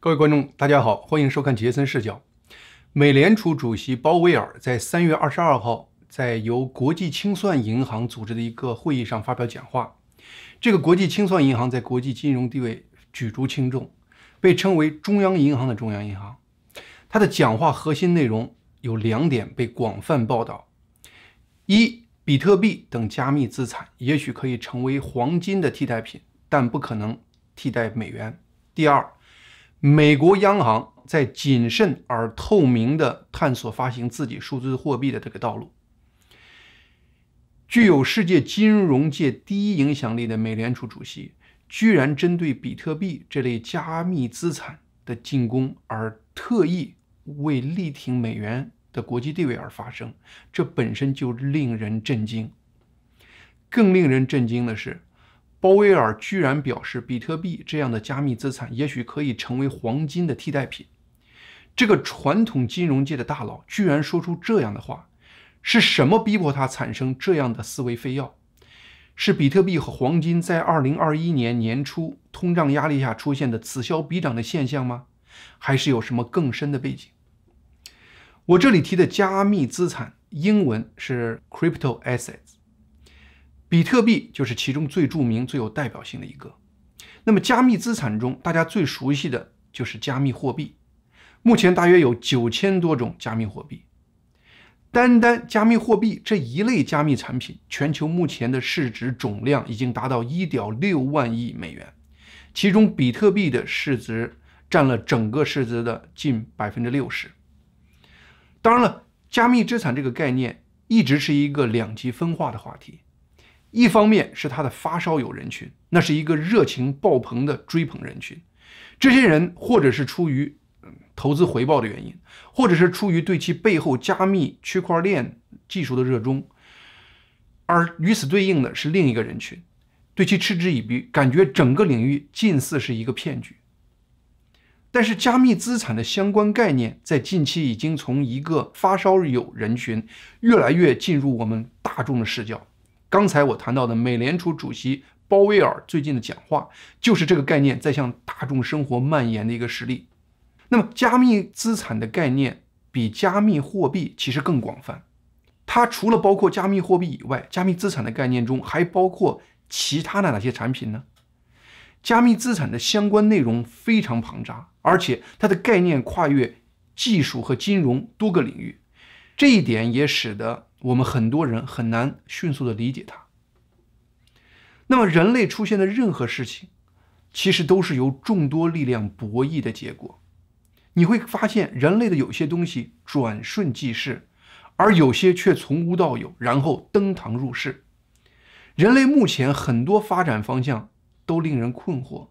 各位观众，大家好，欢迎收看杰森视角。美联储主席鲍威尔在三月二十二号在由国际清算银行组织的一个会议上发表讲话。这个国际清算银行在国际金融地位举足轻重，被称为中央银行的中央银行。他的讲话核心内容有两点被广泛报道：一，比特币等加密资产也许可以成为黄金的替代品，但不可能替代美元；第二，美国央行在谨慎而透明地探索发行自己数字货币的这个道路。具有世界金融界第一影响力的美联储主席，居然针对比特币这类加密资产的进攻而特意为力挺美元的国际地位而发声，这本身就令人震惊。更令人震惊的是。鲍威尔居然表示，比特币这样的加密资产也许可以成为黄金的替代品。这个传统金融界的大佬居然说出这样的话，是什么逼迫他产生这样的思维非要？是比特币和黄金在2021年年初通胀压力下出现的此消彼长的现象吗？还是有什么更深的背景？我这里提的加密资产，英文是 crypto assets。比特币就是其中最著名、最有代表性的一个。那么，加密资产中大家最熟悉的就是加密货币。目前大约有九千多种加密货币。单单加密货币这一类加密产品，全球目前的市值总量已经达到一点六万亿美元，其中比特币的市值占了整个市值的近百分之六十。当然了，加密资产这个概念一直是一个两极分化的话题。一方面是他的发烧友人群，那是一个热情爆棚的追捧人群。这些人或者是出于投资回报的原因，或者是出于对其背后加密区块链技术的热衷。而与此对应的是另一个人群，对其嗤之以鼻，感觉整个领域近似是一个骗局。但是，加密资产的相关概念在近期已经从一个发烧友人群，越来越进入我们大众的视角。刚才我谈到的美联储主席鲍威尔最近的讲话，就是这个概念在向大众生活蔓延的一个实例。那么，加密资产的概念比加密货币其实更广泛，它除了包括加密货币以外，加密资产的概念中还包括其他的哪些产品呢？加密资产的相关内容非常庞杂，而且它的概念跨越技术和金融多个领域，这一点也使得。我们很多人很难迅速的理解它。那么，人类出现的任何事情，其实都是由众多力量博弈的结果。你会发现，人类的有些东西转瞬即逝，而有些却从无到有，然后登堂入室。人类目前很多发展方向都令人困惑。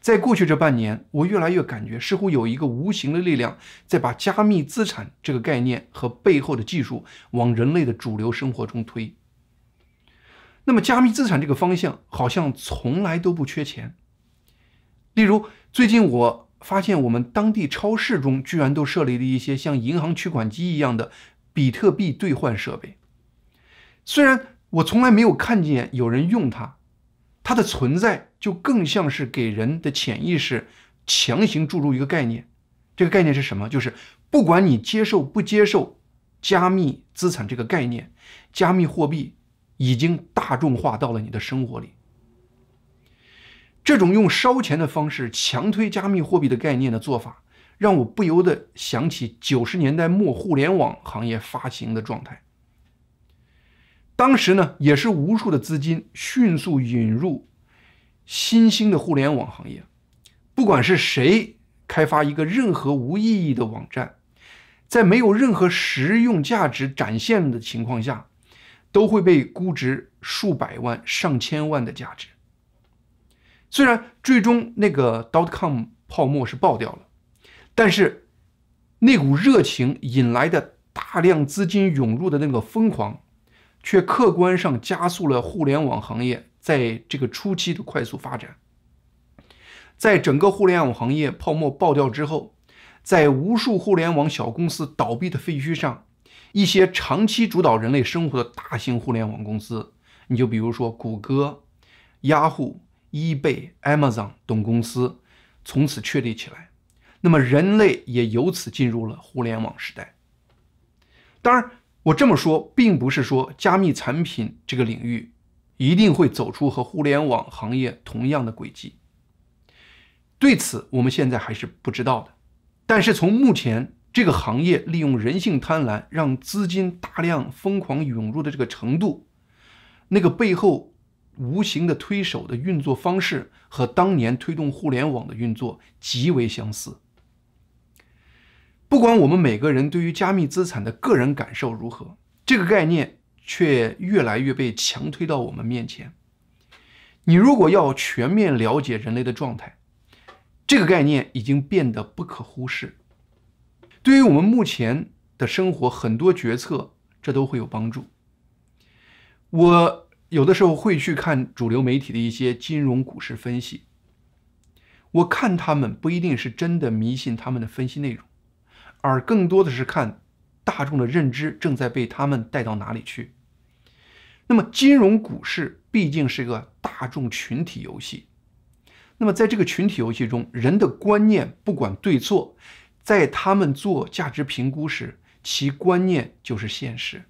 在过去这半年，我越来越感觉，似乎有一个无形的力量在把加密资产这个概念和背后的技术往人类的主流生活中推。那么，加密资产这个方向好像从来都不缺钱。例如，最近我发现我们当地超市中居然都设立了一些像银行取款机一样的比特币兑换设备。虽然我从来没有看见有人用它。它的存在就更像是给人的潜意识强行注入一个概念，这个概念是什么？就是不管你接受不接受加密资产这个概念，加密货币已经大众化到了你的生活里。这种用烧钱的方式强推加密货币的概念的做法，让我不由得想起九十年代末互联网行业发行的状态。当时呢，也是无数的资金迅速引入新兴的互联网行业。不管是谁开发一个任何无意义的网站，在没有任何实用价值展现的情况下，都会被估值数百万、上千万的价值。虽然最终那个 dot-com 泡沫是爆掉了，但是那股热情引来的大量资金涌入的那个疯狂。却客观上加速了互联网行业在这个初期的快速发展。在整个互联网行业泡沫爆掉之后，在无数互联网小公司倒闭的废墟上，一些长期主导人类生活的大型互联网公司，你就比如说谷歌、雅虎、eBay、Amazon 等公司，从此确立起来。那么人类也由此进入了互联网时代。当然，我这么说并不是说加密产品这个领域一定会走出和互联网行业同样的轨迹。对此，我们现在还是不知道的。但是从目前这个行业利用人性贪婪让资金大量疯狂涌入的这个程度，那个背后无形的推手的运作方式和当年推动互联网的运作极为相似。不管我们每个人对于加密资产的个人感受如何，这个概念却越来越被强推到我们面前。你如果要全面了解人类的状态，这个概念已经变得不可忽视。对于我们目前的生活，很多决策这都会有帮助。我有的时候会去看主流媒体的一些金融股市分析，我看他们不一定是真的迷信他们的分析内容。而更多的是看大众的认知正在被他们带到哪里去。那么，金融股市毕竟是个大众群体游戏。那么，在这个群体游戏中，人的观念不管对错，在他们做价值评估时，其观念就是现实。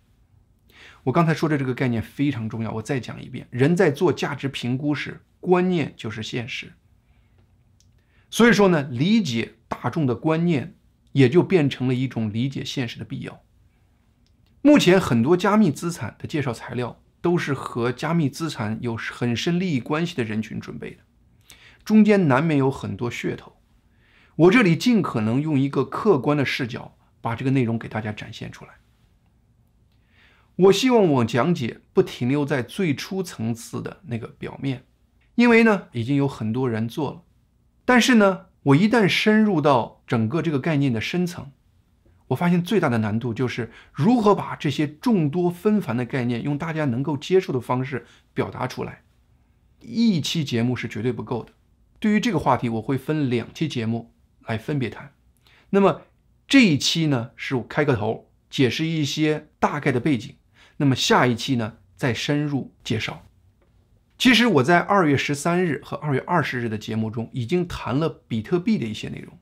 我刚才说的这个概念非常重要，我再讲一遍：人在做价值评估时，观念就是现实。所以说呢，理解大众的观念。也就变成了一种理解现实的必要。目前很多加密资产的介绍材料都是和加密资产有很深利益关系的人群准备的，中间难免有很多噱头。我这里尽可能用一个客观的视角把这个内容给大家展现出来。我希望我讲解不停留在最初层次的那个表面，因为呢已经有很多人做了，但是呢。我一旦深入到整个这个概念的深层，我发现最大的难度就是如何把这些众多纷繁的概念用大家能够接受的方式表达出来。一期节目是绝对不够的。对于这个话题，我会分两期节目来分别谈。那么这一期呢，是我开个头，解释一些大概的背景。那么下一期呢，再深入介绍。其实我在二月十三日和二月二十日的节目中已经谈了比特币的一些内容。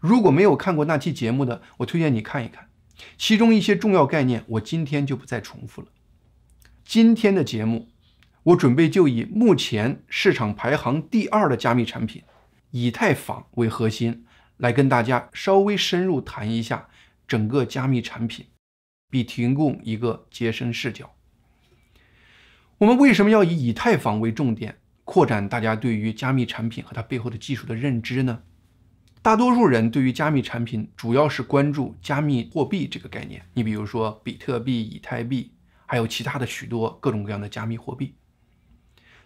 如果没有看过那期节目的，我推荐你看一看，其中一些重要概念我今天就不再重复了。今天的节目，我准备就以目前市场排行第二的加密产品以太坊为核心，来跟大家稍微深入谈一下整个加密产品，并提供一个接生视角。我们为什么要以以太坊为重点，扩展大家对于加密产品和它背后的技术的认知呢？大多数人对于加密产品主要是关注加密货币这个概念，你比如说比特币、以太币，还有其他的许多各种各样的加密货币。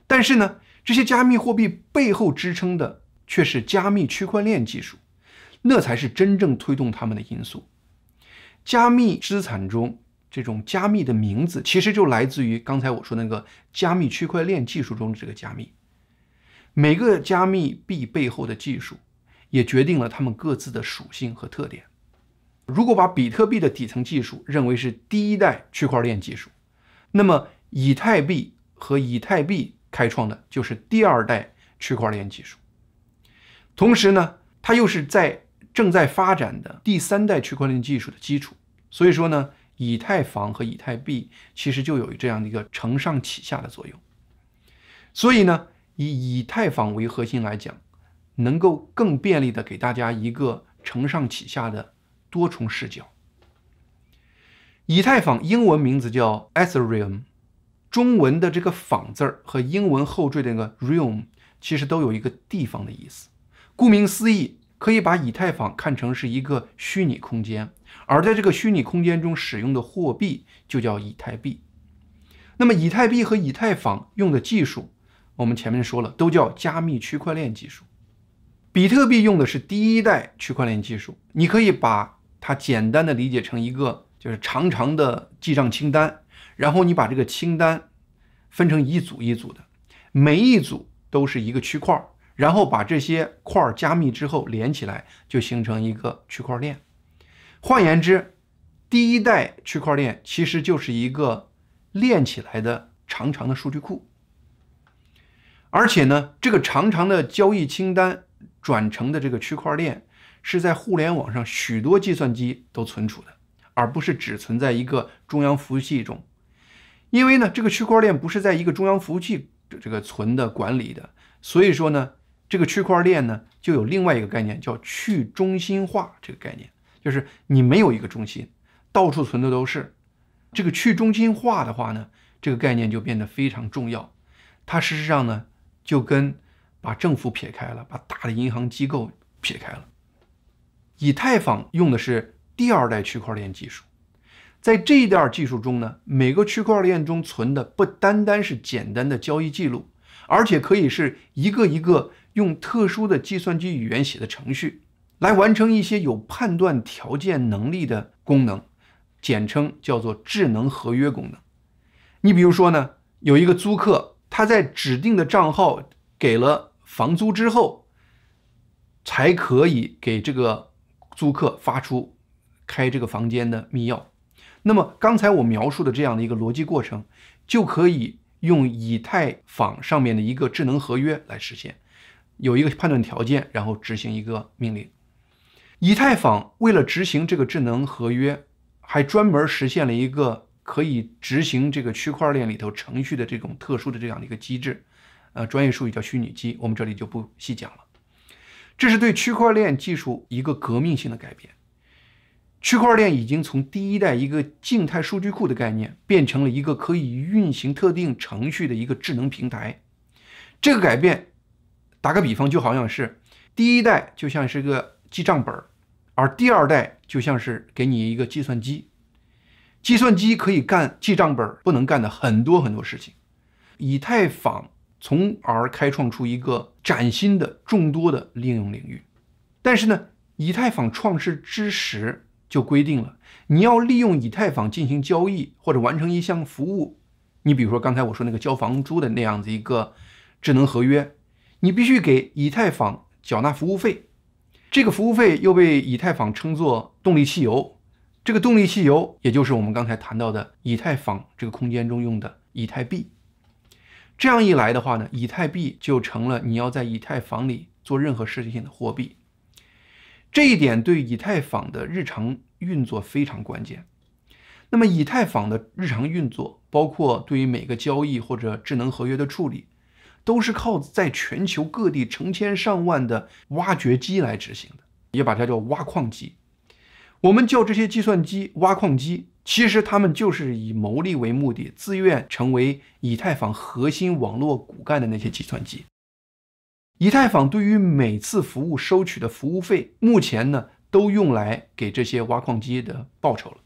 但是呢，这些加密货币背后支撑的却是加密区块链技术，那才是真正推动他们的因素。加密资产中。这种加密的名字其实就来自于刚才我说那个加密区块链技术中的这个加密。每个加密币背后的技术也决定了它们各自的属性和特点。如果把比特币的底层技术认为是第一代区块链技术，那么以太币和以太币开创的就是第二代区块链技术。同时呢，它又是在正在发展的第三代区块链技术的基础。所以说呢。以太坊和以太币其实就有这样的一个承上启下的作用，所以呢，以以太坊为核心来讲，能够更便利的给大家一个承上启下的多重视角。以太坊英文名字叫 Ethereum，中文的这个“坊”字儿和英文后缀的那个 “realm” 其实都有一个地方的意思，顾名思义。可以把以太坊看成是一个虚拟空间，而在这个虚拟空间中使用的货币就叫以太币。那么，以太币和以太坊用的技术，我们前面说了，都叫加密区块链技术。比特币用的是第一代区块链技术，你可以把它简单的理解成一个就是长长的记账清单，然后你把这个清单分成一组一组的，每一组都是一个区块。然后把这些块加密之后连起来，就形成一个区块链。换言之，第一代区块链其实就是一个链起来的长长的数据库。而且呢，这个长长的交易清单转成的这个区块链是在互联网上许多计算机都存储的，而不是只存在一个中央服务器中。因为呢，这个区块链不是在一个中央服务器这个存的管理的，所以说呢，这个区块链呢就有另外一个概念叫去中心化这个概念，就是你没有一个中心，到处存的都是。这个去中心化的话呢，这个概念就变得非常重要。它事实上呢，就跟把政府撇开了，把大的银行机构撇开了。以太坊用的是第二代区块链技术，在这一代技术中呢，每个区块链中存的不单单是简单的交易记录，而且可以是一个一个用特殊的计算机语言写的程序，来完成一些有判断条件能力的功能，简称叫做智能合约功能。你比如说呢，有一个租客，他在指定的账号给了房租之后，才可以给这个。租客发出开这个房间的密钥，那么刚才我描述的这样的一个逻辑过程，就可以用以太坊上面的一个智能合约来实现，有一个判断条件，然后执行一个命令。以太坊为了执行这个智能合约，还专门实现了一个可以执行这个区块链里头程序的这种特殊的这样的一个机制，呃，专业术语叫虚拟机，我们这里就不细讲了。这是对区块链技术一个革命性的改变。区块链已经从第一代一个静态数据库的概念，变成了一个可以运行特定程序的一个智能平台。这个改变，打个比方，就好像是第一代就像是个记账本，而第二代就像是给你一个计算机。计算机可以干记账本不能干的很多很多事情。以太坊。从而开创出一个崭新的众多的应用领域。但是呢，以太坊创世之时就规定了，你要利用以太坊进行交易或者完成一项服务，你比如说刚才我说那个交房租的那样子一个智能合约，你必须给以太坊缴纳服务费。这个服务费又被以太坊称作动力汽油。这个动力汽油也就是我们刚才谈到的以太坊这个空间中用的以太币。这样一来的话呢，以太币就成了你要在以太坊里做任何事情的货币。这一点对以太坊的日常运作非常关键。那么，以太坊的日常运作，包括对于每个交易或者智能合约的处理，都是靠在全球各地成千上万的挖掘机来执行的，也把它叫挖矿机。我们叫这些计算机挖矿机。其实他们就是以牟利为目的，自愿成为以太坊核心网络骨干的那些计算机。以太坊对于每次服务收取的服务费，目前呢都用来给这些挖矿机的报酬了。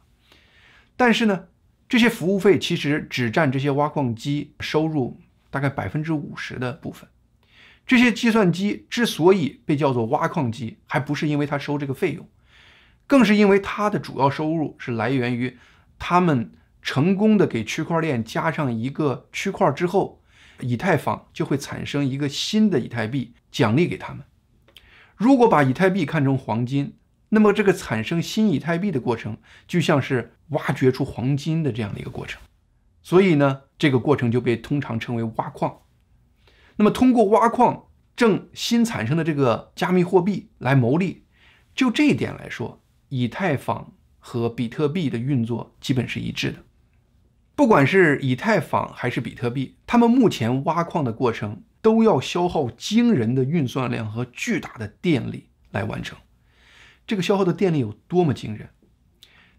但是呢，这些服务费其实只占这些挖矿机收入大概百分之五十的部分。这些计算机之所以被叫做挖矿机，还不是因为它收这个费用，更是因为它的主要收入是来源于。他们成功的给区块链加上一个区块之后，以太坊就会产生一个新的以太币奖励给他们。如果把以太币看成黄金，那么这个产生新以太币的过程就像是挖掘出黄金的这样的一个过程。所以呢，这个过程就被通常称为挖矿。那么通过挖矿挣新产生的这个加密货币来牟利，就这一点来说，以太坊。和比特币的运作基本是一致的，不管是以太坊还是比特币，他们目前挖矿的过程都要消耗惊人的运算量和巨大的电力来完成。这个消耗的电力有多么惊人？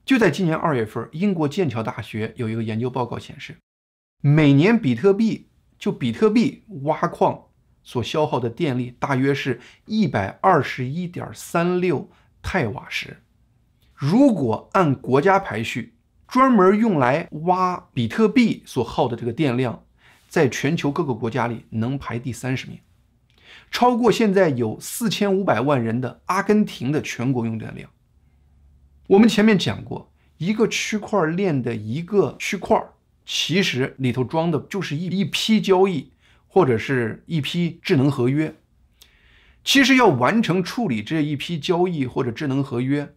就在今年二月份，英国剑桥大学有一个研究报告显示，每年比特币就比特币挖矿所消耗的电力大约是一百二十一点三六太瓦时。如果按国家排序，专门用来挖比特币所耗的这个电量，在全球各个国家里能排第三十名，超过现在有四千五百万人的阿根廷的全国用电量。我们前面讲过，一个区块链的一个区块，其实里头装的就是一一批交易或者是一批智能合约。其实要完成处理这一批交易或者智能合约。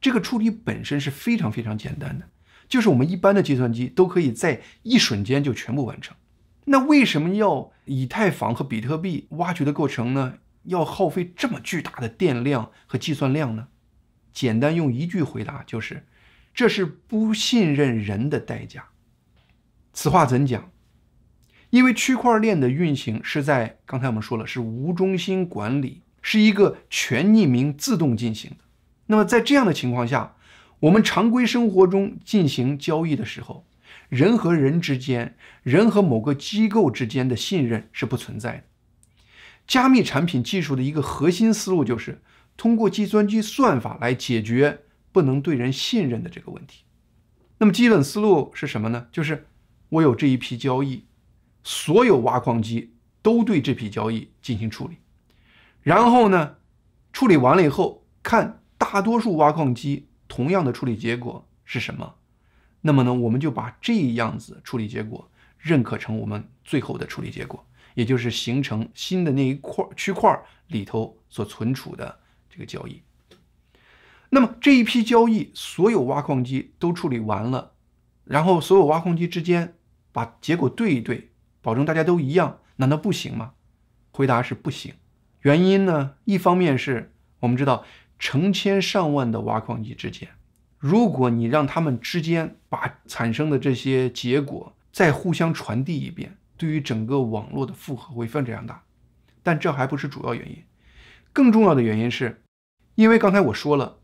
这个处理本身是非常非常简单的，就是我们一般的计算机都可以在一瞬间就全部完成。那为什么要以太坊和比特币挖掘的过程呢？要耗费这么巨大的电量和计算量呢？简单用一句回答就是：这是不信任人的代价。此话怎讲？因为区块链的运行是在刚才我们说了是无中心管理，是一个全匿名、自动进行的。那么在这样的情况下，我们常规生活中进行交易的时候，人和人之间、人和某个机构之间的信任是不存在的。加密产品技术的一个核心思路就是通过计算机算法来解决不能对人信任的这个问题。那么基本思路是什么呢？就是我有这一批交易。所有挖矿机都对这批交易进行处理，然后呢，处理完了以后，看大多数挖矿机同样的处理结果是什么，那么呢，我们就把这样子处理结果认可成我们最后的处理结果，也就是形成新的那一块区块里头所存储的这个交易。那么这一批交易，所有挖矿机都处理完了，然后所有挖矿机之间把结果对一对。保证大家都一样，难道不行吗？回答是不行。原因呢？一方面是我们知道成千上万的挖矿机之间，如果你让他们之间把产生的这些结果再互相传递一遍，对于整个网络的负荷会非常大。但这还不是主要原因，更重要的原因是，因为刚才我说了，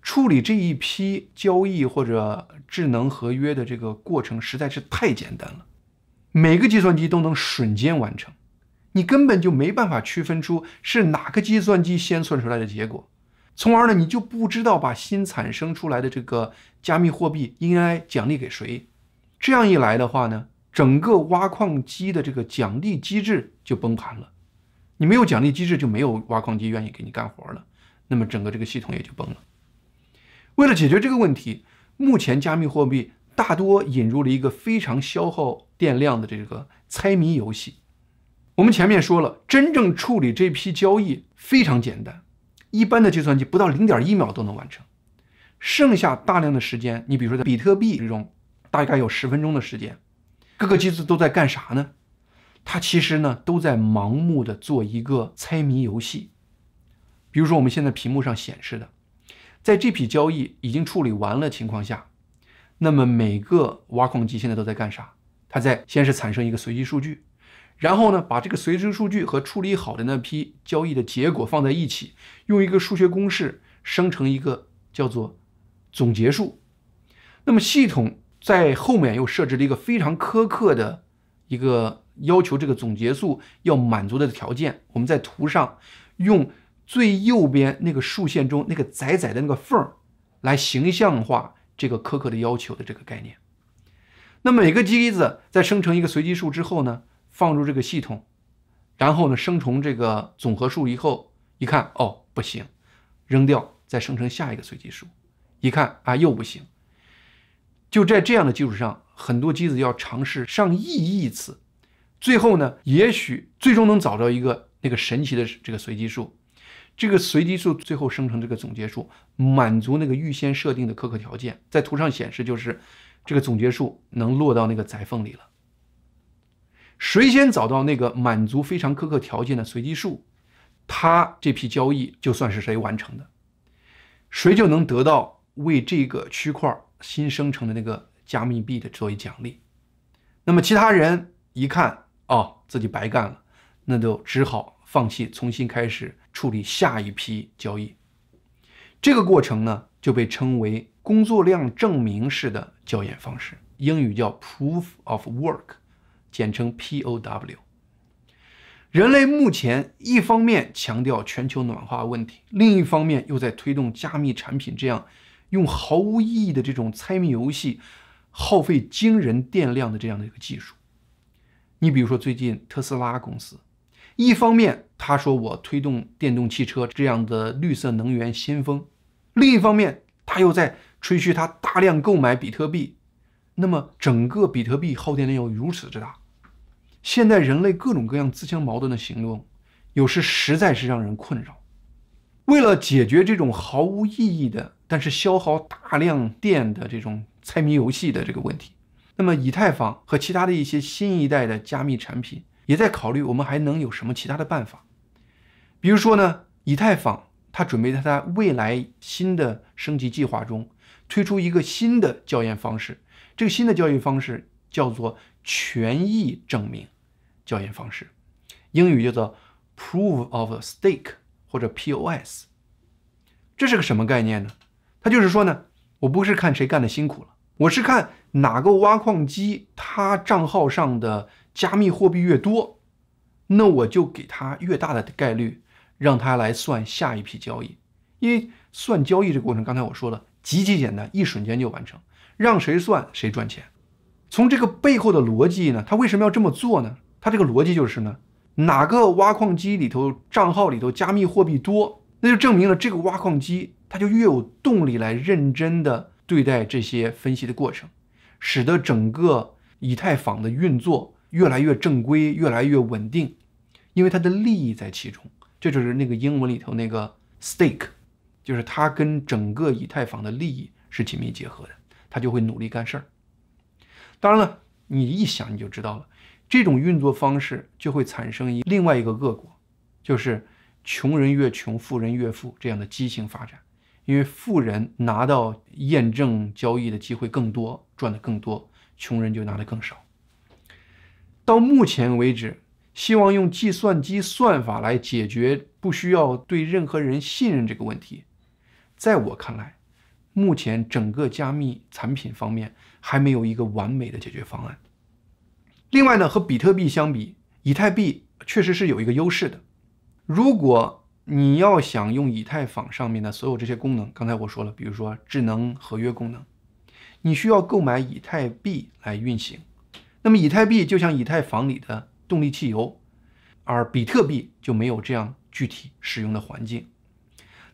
处理这一批交易或者智能合约的这个过程实在是太简单了。每个计算机都能瞬间完成，你根本就没办法区分出是哪个计算机先算出来的结果，从而呢，你就不知道把新产生出来的这个加密货币应该奖励给谁。这样一来的话呢，整个挖矿机的这个奖励机制就崩盘了。你没有奖励机制，就没有挖矿机愿意给你干活了，那么整个这个系统也就崩了。为了解决这个问题，目前加密货币。大多引入了一个非常消耗电量的这个猜谜游戏。我们前面说了，真正处理这批交易非常简单，一般的计算机不到零点一秒都能完成。剩下大量的时间，你比如说在比特币之中，大概有十分钟的时间，各个机子都在干啥呢？它其实呢都在盲目的做一个猜谜游戏。比如说我们现在屏幕上显示的，在这批交易已经处理完了情况下。那么每个挖矿机现在都在干啥？它在先是产生一个随机数据，然后呢，把这个随机数据和处理好的那批交易的结果放在一起，用一个数学公式生成一个叫做总结数。那么系统在后面又设置了一个非常苛刻的一个要求，这个总结数要满足的条件。我们在图上用最右边那个竖线中那个窄窄的那个缝儿来形象化。这个苛刻的要求的这个概念，那每个机子在生成一个随机数之后呢，放入这个系统，然后呢生成这个总和数以后，一看哦不行，扔掉，再生成下一个随机数，一看啊又不行，就在这样的基础上，很多机子要尝试上亿亿次，最后呢，也许最终能找到一个那个神奇的这个随机数。这个随机数最后生成这个总结数，满足那个预先设定的苛刻条件，在图上显示就是这个总结数能落到那个窄缝里了。谁先找到那个满足非常苛刻条件的随机数，他这批交易就算是谁完成的，谁就能得到为这个区块新生成的那个加密币的作为奖励。那么其他人一看，哦，自己白干了，那就只好放弃，重新开始。处理下一批交易，这个过程呢就被称为工作量证明式的校验方式，英语叫 Proof of Work，简称 POW。人类目前一方面强调全球暖化问题，另一方面又在推动加密产品这样用毫无意义的这种猜谜游戏，耗费惊人电量的这样的一个技术。你比如说最近特斯拉公司。一方面，他说我推动电动汽车这样的绿色能源先锋；另一方面，他又在吹嘘他大量购买比特币。那么，整个比特币耗电量又如此之大，现在人类各种各样自相矛盾的行动，有时实在是让人困扰。为了解决这种毫无意义的，但是消耗大量电的这种猜谜游戏的这个问题，那么以太坊和其他的一些新一代的加密产品。也在考虑我们还能有什么其他的办法，比如说呢，以太坊它准备在它未来新的升级计划中推出一个新的校验方式，这个新的校验方式叫做权益证明校验方式，英语叫做 Proof of Stake 或者 POS。这是个什么概念呢？它就是说呢，我不是看谁干的辛苦了，我是看哪个挖矿机它账号上的加密货币越多，那我就给他越大的概率。让他来算下一批交易，因为算交易这个过程，刚才我说了极其简单，一瞬间就完成，让谁算谁赚钱。从这个背后的逻辑呢，他为什么要这么做呢？他这个逻辑就是呢，哪个挖矿机里头账号里头加密货币多，那就证明了这个挖矿机它就越有动力来认真的对待这些分析的过程，使得整个以太坊的运作越来越正规，越来越稳定，因为它的利益在其中。这就是那个英文里头那个 stake，就是它跟整个以太坊的利益是紧密结合的，它就会努力干事儿。当然了，你一想你就知道了，这种运作方式就会产生一另外一个恶果，就是穷人越穷，富人越富这样的畸形发展。因为富人拿到验证交易的机会更多，赚的更多，穷人就拿的更少。到目前为止。希望用计算机算法来解决不需要对任何人信任这个问题，在我看来，目前整个加密产品方面还没有一个完美的解决方案。另外呢，和比特币相比，以太币确实是有一个优势的。如果你要想用以太坊上面的所有这些功能，刚才我说了，比如说智能合约功能，你需要购买以太币来运行。那么以太币就像以太坊里的。动力汽油，而比特币就没有这样具体使用的环境。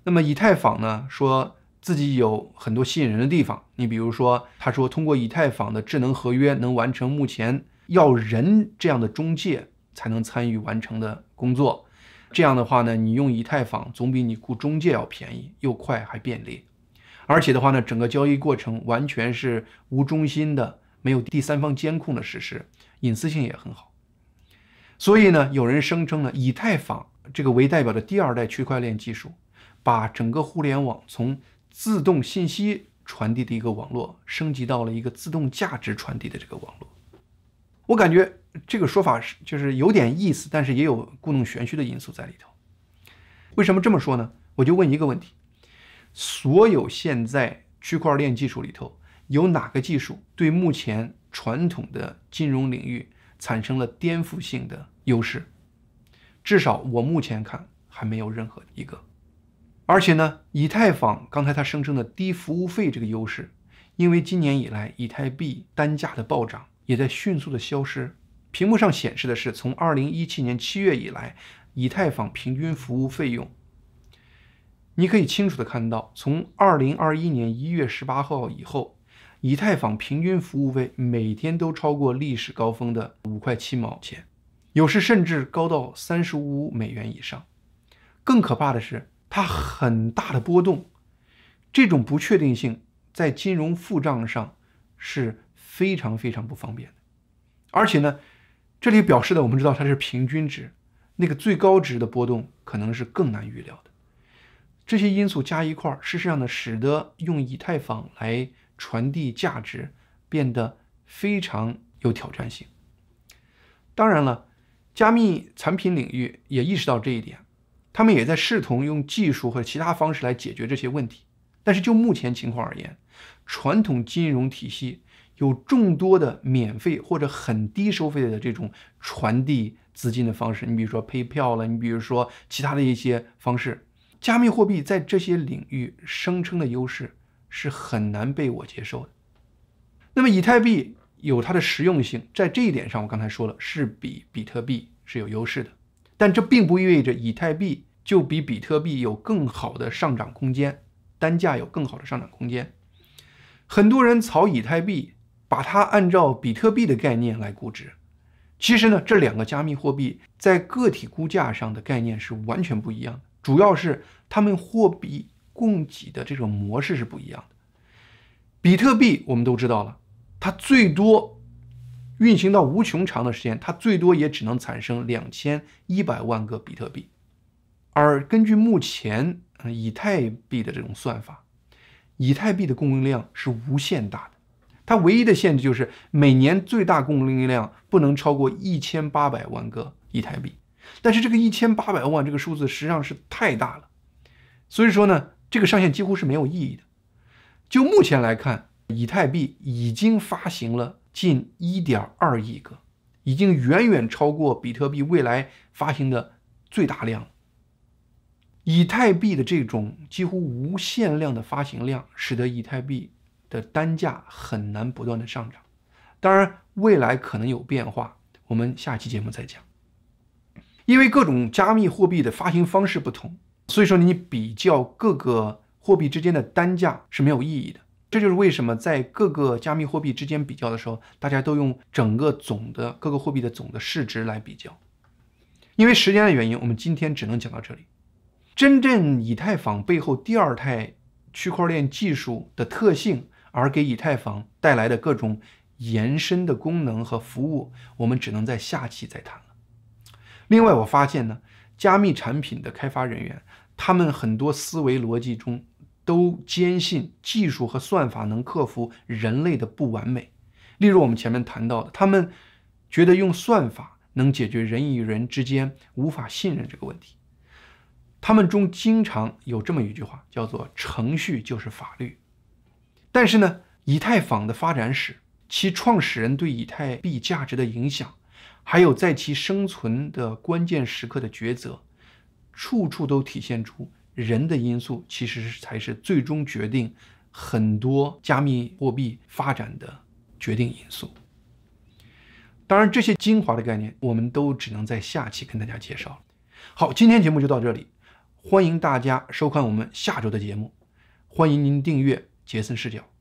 那么以太坊呢，说自己有很多吸引人的地方。你比如说，他说通过以太坊的智能合约能完成目前要人这样的中介才能参与完成的工作。这样的话呢，你用以太坊总比你雇中介要便宜，又快还便利。而且的话呢，整个交易过程完全是无中心的，没有第三方监控的实施，隐私性也很好。所以呢，有人声称呢，以太坊这个为代表的第二代区块链技术，把整个互联网从自动信息传递的一个网络，升级到了一个自动价值传递的这个网络。我感觉这个说法是就是有点意思，但是也有故弄玄虚的因素在里头。为什么这么说呢？我就问一个问题：所有现在区块链技术里头，有哪个技术对目前传统的金融领域产生了颠覆性的？优势，至少我目前看还没有任何一个。而且呢，以太坊刚才它声称的低服务费这个优势，因为今年以来以太币单价的暴涨，也在迅速的消失。屏幕上显示的是从二零一七年七月以来，以太坊平均服务费用。你可以清楚的看到，从二零二一年一月十八号以后，以太坊平均服务费每天都超过历史高峰的五块七毛钱。有时甚至高到三十五美元以上。更可怕的是，它很大的波动，这种不确定性在金融付账上是非常非常不方便的。而且呢，这里表示的我们知道它是平均值，那个最高值的波动可能是更难预料的。这些因素加一块，事实上呢，使得用以太坊来传递价值变得非常有挑战性。当然了。加密产品领域也意识到这一点，他们也在试图用技术和其他方式来解决这些问题。但是就目前情况而言，传统金融体系有众多的免费或者很低收费的这种传递资金的方式，你比如说 PayPal 了，你比如说其他的一些方式。加密货币在这些领域声称的优势是很难被我接受的。那么以太币。有它的实用性，在这一点上，我刚才说了是比比特币是有优势的，但这并不意味着以太币就比比特币有更好的上涨空间，单价有更好的上涨空间。很多人炒以太币，把它按照比特币的概念来估值，其实呢，这两个加密货币在个体估价上的概念是完全不一样的，主要是它们货币供给的这种模式是不一样的。比特币我们都知道了。它最多运行到无穷长的时间，它最多也只能产生两千一百万个比特币。而根据目前以太币的这种算法，以太币的供应量是无限大的。它唯一的限制就是每年最大供应量不能超过一千八百万个以太币。但是这个一千八百万这个数字实际上是太大了，所以说呢，这个上限几乎是没有意义的。就目前来看，以太币已经发行了近一点二亿个，已经远远超过比特币未来发行的最大量。以太币的这种几乎无限量的发行量，使得以太币的单价很难不断的上涨。当然，未来可能有变化，我们下期节目再讲。因为各种加密货币的发行方式不同，所以说你比较各个货币之间的单价是没有意义的。这就是为什么在各个加密货币之间比较的时候，大家都用整个总的各个货币的总的市值来比较。因为时间的原因，我们今天只能讲到这里。真正以太坊背后第二代区块链技术的特性，而给以太坊带来的各种延伸的功能和服务，我们只能在下期再谈了。另外，我发现呢，加密产品的开发人员，他们很多思维逻辑中都坚信技术和算法能克服人类的不完美。例如，我们前面谈到的，他们觉得用算法能解决人与人之间无法信任这个问题。他们中经常有这么一句话，叫做“程序就是法律”。但是呢，以太坊的发展史，其创始人对以太币价值的影响。还有在其生存的关键时刻的抉择，处处都体现出人的因素，其实才是最终决定很多加密货币发展的决定因素。当然，这些精华的概念，我们都只能在下期跟大家介绍了好，今天节目就到这里，欢迎大家收看我们下周的节目，欢迎您订阅杰森视角。